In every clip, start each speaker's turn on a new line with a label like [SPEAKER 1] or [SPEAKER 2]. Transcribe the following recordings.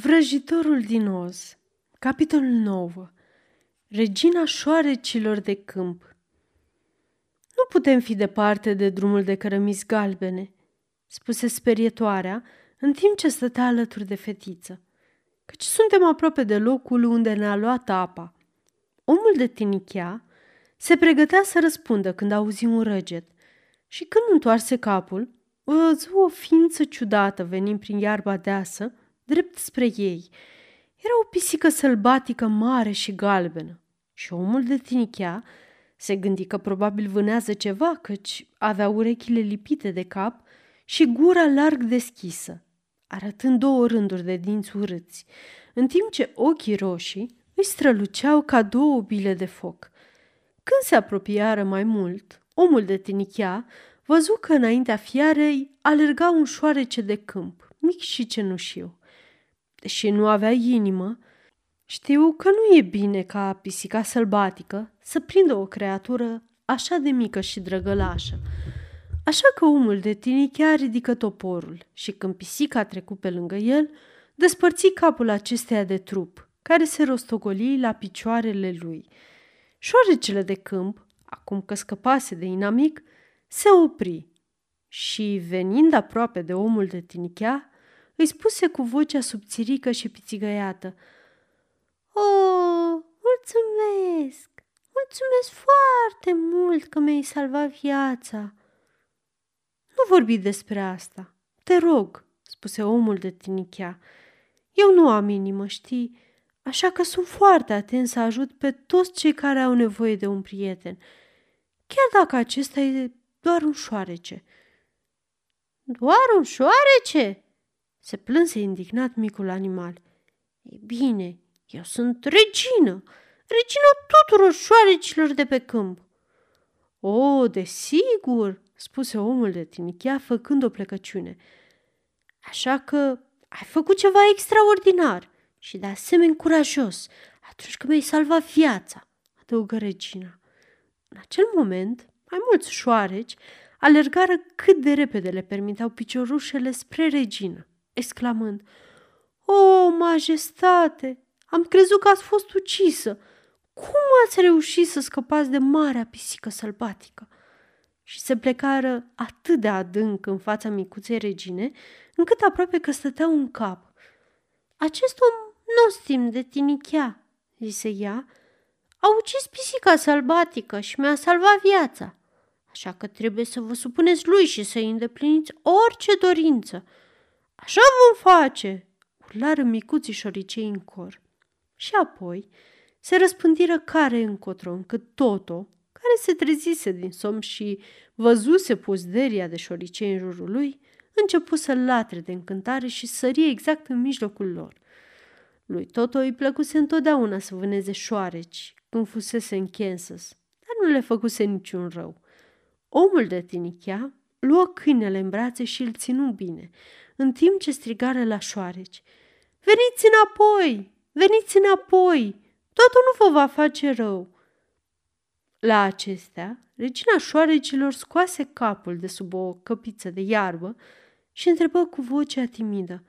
[SPEAKER 1] Vrăjitorul din Oz Capitolul 9 Regina șoarecilor de câmp Nu putem fi departe de drumul de cărămizi galbene, spuse sperietoarea, în timp ce stătea alături de fetiță, căci suntem aproape de locul unde ne-a luat apa. Omul de tinichea se pregătea să răspundă când auzi un răget și când întoarse capul, văzu o ființă ciudată venind prin iarba deasă, drept spre ei. Era o pisică sălbatică mare și galbenă și omul de tinichea se gândi că probabil vânează ceva, căci avea urechile lipite de cap și gura larg deschisă, arătând două rânduri de dinți urâți, în timp ce ochii roșii îi străluceau ca două bile de foc. Când se apropiară mai mult, omul de tinichea văzu că înaintea fiarei alerga un șoarece de câmp, mic și cenușiu deși nu avea inimă, știu că nu e bine ca pisica sălbatică să prindă o creatură așa de mică și drăgălașă. Așa că omul de tine chiar ridică toporul și când pisica a trecut pe lângă el, despărți capul acesteia de trup, care se rostogoli la picioarele lui. Șoarecele de câmp, acum că scăpase de inamic, se opri și, venind aproape de omul de tinichea, îi spuse cu vocea subțirică și pițigăiată. O, mulțumesc! Mulțumesc foarte mult că mi-ai salvat viața!" Nu vorbi despre asta, te rog," spuse omul de tinichea. Eu nu am inimă, știi, așa că sunt foarte atent să ajut pe toți cei care au nevoie de un prieten, chiar dacă acesta e doar un șoarece." Doar un șoarece?" Se plânse indignat micul animal. Ei bine, eu sunt regină, regina tuturor șoarecilor de pe câmp. O, desigur, spuse omul de tinichea făcând o plecăciune. Așa că ai făcut ceva extraordinar și de asemenea curajos atunci când mi-ai salvat viața, adăugă regina. În acel moment, mai mulți șoareci alergară cât de repede le permiteau piciorușele spre regină exclamând, O, majestate, am crezut că ați fost ucisă. Cum ați reușit să scăpați de marea pisică sălbatică? Și se plecară atât de adânc în fața micuței regine, încât aproape că stăteau în cap. Acest om nostim de tinichea, zise ea, a ucis pisica sălbatică și mi-a salvat viața. Așa că trebuie să vă supuneți lui și să-i îndepliniți orice dorință – Așa vom face!" urlară micuții șoricei în cor. Și apoi se răspândiră care încotro, încât Toto, care se trezise din somn și văzuse puzderia de șoricei în jurul lui, începu să latre de încântare și sări exact în mijlocul lor. Lui Toto îi plăcuse întotdeauna să vâneze șoareci când fusese în Kansas, dar nu le făcuse niciun rău. Omul de tinichea luă câinele în brațe și îl ținu bine, în timp ce strigară la șoareci. Veniți înapoi! Veniți înapoi! Totul nu vă va face rău! La acestea, regina șoarecilor scoase capul de sub o căpiță de iarbă și întrebă cu vocea timidă.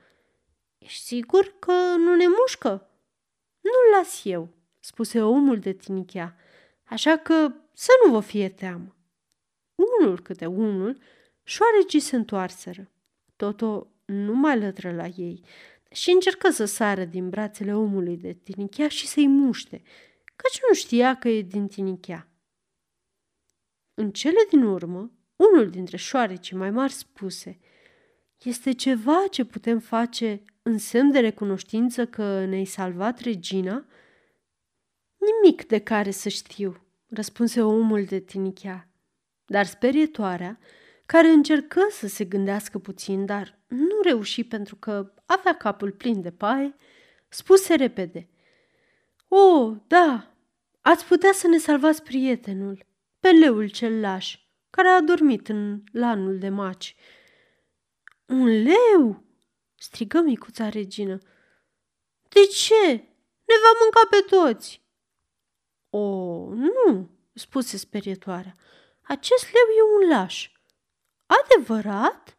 [SPEAKER 1] Ești sigur că nu ne mușcă? Nu-l las eu, spuse omul de tinichea, așa că să nu vă fie teamă. Unul câte unul, șoarecii se întoarseră. Toto nu mai lătră la ei și încercă să sară din brațele omului de tinichea și să-i muște, căci nu știa că e din tinichea. În cele din urmă, unul dintre șoarecii mai mari spuse Este ceva ce putem face în semn de recunoștință că ne-ai salvat regina?" Nimic de care să știu, răspunse omul de tinichea. Dar sperietoarea, care încercă să se gândească puțin, dar nu reuși pentru că avea capul plin de paie, spuse repede. O, da, ați putea să ne salvați prietenul, pe leul cel laș, care a dormit în lanul de maci. Un leu? strigă micuța regină. De ce? Ne va mânca pe toți. O, nu, spuse sperietoarea. Acest leu e un laș. Adevărat?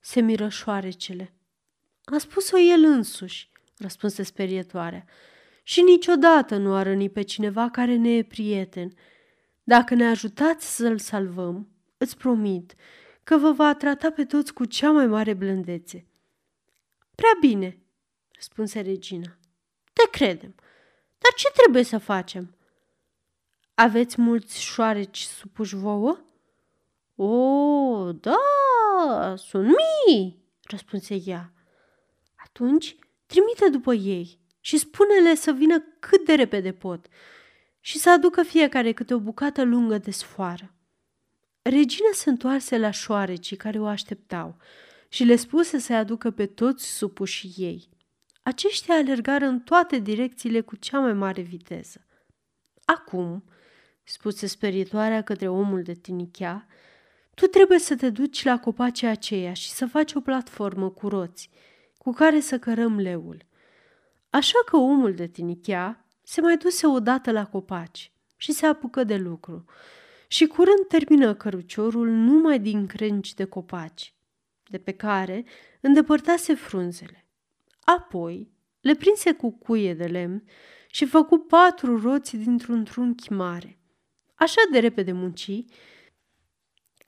[SPEAKER 1] Se miră șoarecele. A spus-o el însuși, răspunse sperietoarea. Și niciodată nu a răni pe cineva care ne e prieten. Dacă ne ajutați să-l salvăm, îți promit că vă va trata pe toți cu cea mai mare blândețe. Prea bine, răspunse regina. Te credem. Dar ce trebuie să facem? Aveți mulți șoareci supuși vouă? O, da, sunt mii, răspunse ea. Atunci trimite după ei și spune-le să vină cât de repede pot și să aducă fiecare câte o bucată lungă de sfoară. Regina se întoarse la șoarecii care o așteptau și le spuse să-i aducă pe toți supușii ei. Aceștia alergară în toate direcțiile cu cea mai mare viteză. Acum, spuse sperietoarea către omul de tinichea, tu trebuie să te duci la copacii aceia și să faci o platformă cu roți, cu care să cărăm leul. Așa că omul de tinichea se mai duse odată la copaci și se apucă de lucru și curând termină căruciorul numai din crengi de copaci, de pe care îndepărtase frunzele. Apoi le prinse cu cuie de lemn și făcu patru roți dintr-un trunchi mare. Așa de repede munci,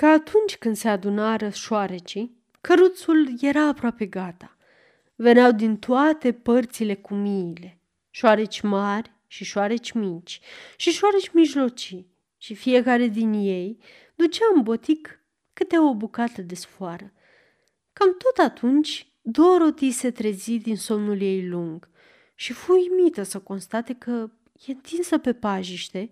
[SPEAKER 1] că atunci când se adunară șoarecii, căruțul era aproape gata. Veneau din toate părțile cu miile, șoareci mari și șoareci mici și șoareci mijlocii și fiecare din ei ducea în botic câte o bucată de sfoară. Cam tot atunci, Dorothy se trezi din somnul ei lung și fu uimită să constate că e întinsă pe pajiște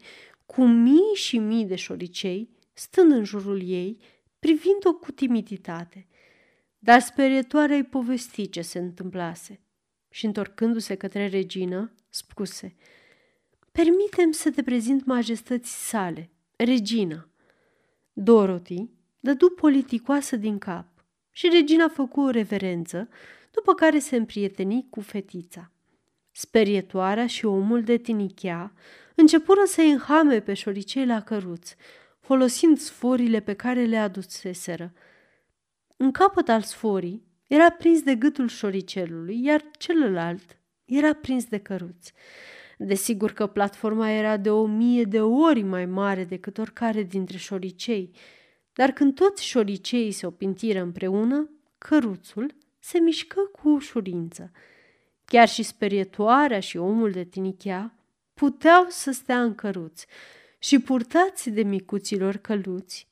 [SPEAKER 1] cu mii și mii de șoricei stând în jurul ei, privind-o cu timiditate. Dar sperietoarea îi povesti ce se întâmplase și, întorcându-se către regină, spuse Permitem să te prezint majestății sale, regina. Dorothy dădu politicoasă din cap și regina făcu o reverență, după care se împrieteni cu fetița. Sperietoarea și omul de tinichea începură să-i înhame pe șoricei la căruț, folosind sforile pe care le aduseseră. Un capăt al sforii era prins de gâtul șoricelului, iar celălalt era prins de căruț. Desigur că platforma era de o mie de ori mai mare decât oricare dintre șoricei, dar când toți șoriceii se opintiră împreună, căruțul se mișcă cu ușurință. Chiar și sperietoarea și omul de tinichea puteau să stea în căruț și purtați de micuților căluți,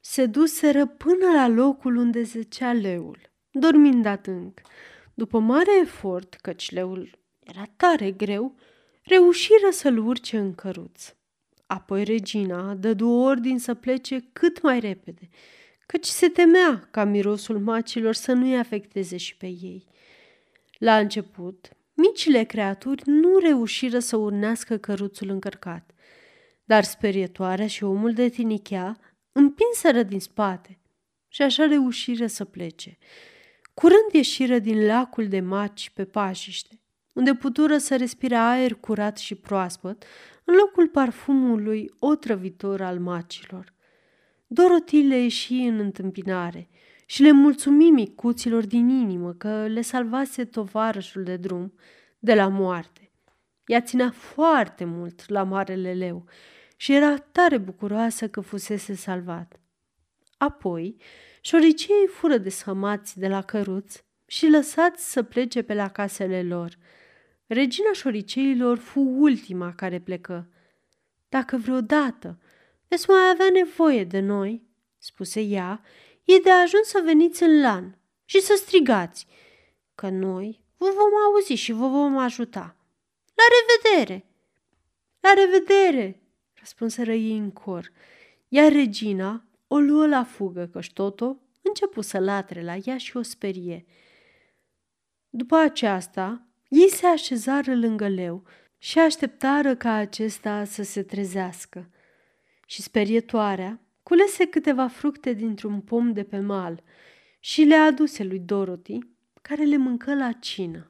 [SPEAKER 1] se duseră până la locul unde zecea leul, dormind adânc. După mare efort, căci leul era tare greu, reușiră să-l urce în căruț. Apoi regina dădu ordin să plece cât mai repede, căci se temea ca mirosul macilor să nu-i afecteze și pe ei. La început, micile creaturi nu reușiră să urnească căruțul încărcat, dar sperietoarea și omul de tinichea împinseră din spate și așa reușiră să plece. Curând ieșiră din lacul de maci pe pajiște, unde putură să respire aer curat și proaspăt, în locul parfumului otrăvitor al macilor. Dorothy le ieși în întâmpinare și le mulțumi micuților din inimă că le salvase tovarășul de drum de la moarte. Ea ținea foarte mult la Marele Leu și era tare bucuroasă că fusese salvat. Apoi, șoricei fură desfămați de la căruț și lăsați să plece pe la casele lor. Regina șoriceilor fu ultima care plecă. Dacă vreodată veți mai avea nevoie de noi, spuse ea, e de ajuns să veniți în lan și să strigați, că noi vă vom auzi și vă vom ajuta. La revedere! La revedere! Răspunseră ei în cor, iar regina o luă la fugă, căci Toto începu să latre la ea și o sperie. După aceasta, ei se așezară lângă leu și așteptară ca acesta să se trezească. Și sperietoarea culese câteva fructe dintr-un pom de pe mal și le aduse lui Dorothy, care le mâncă la cină.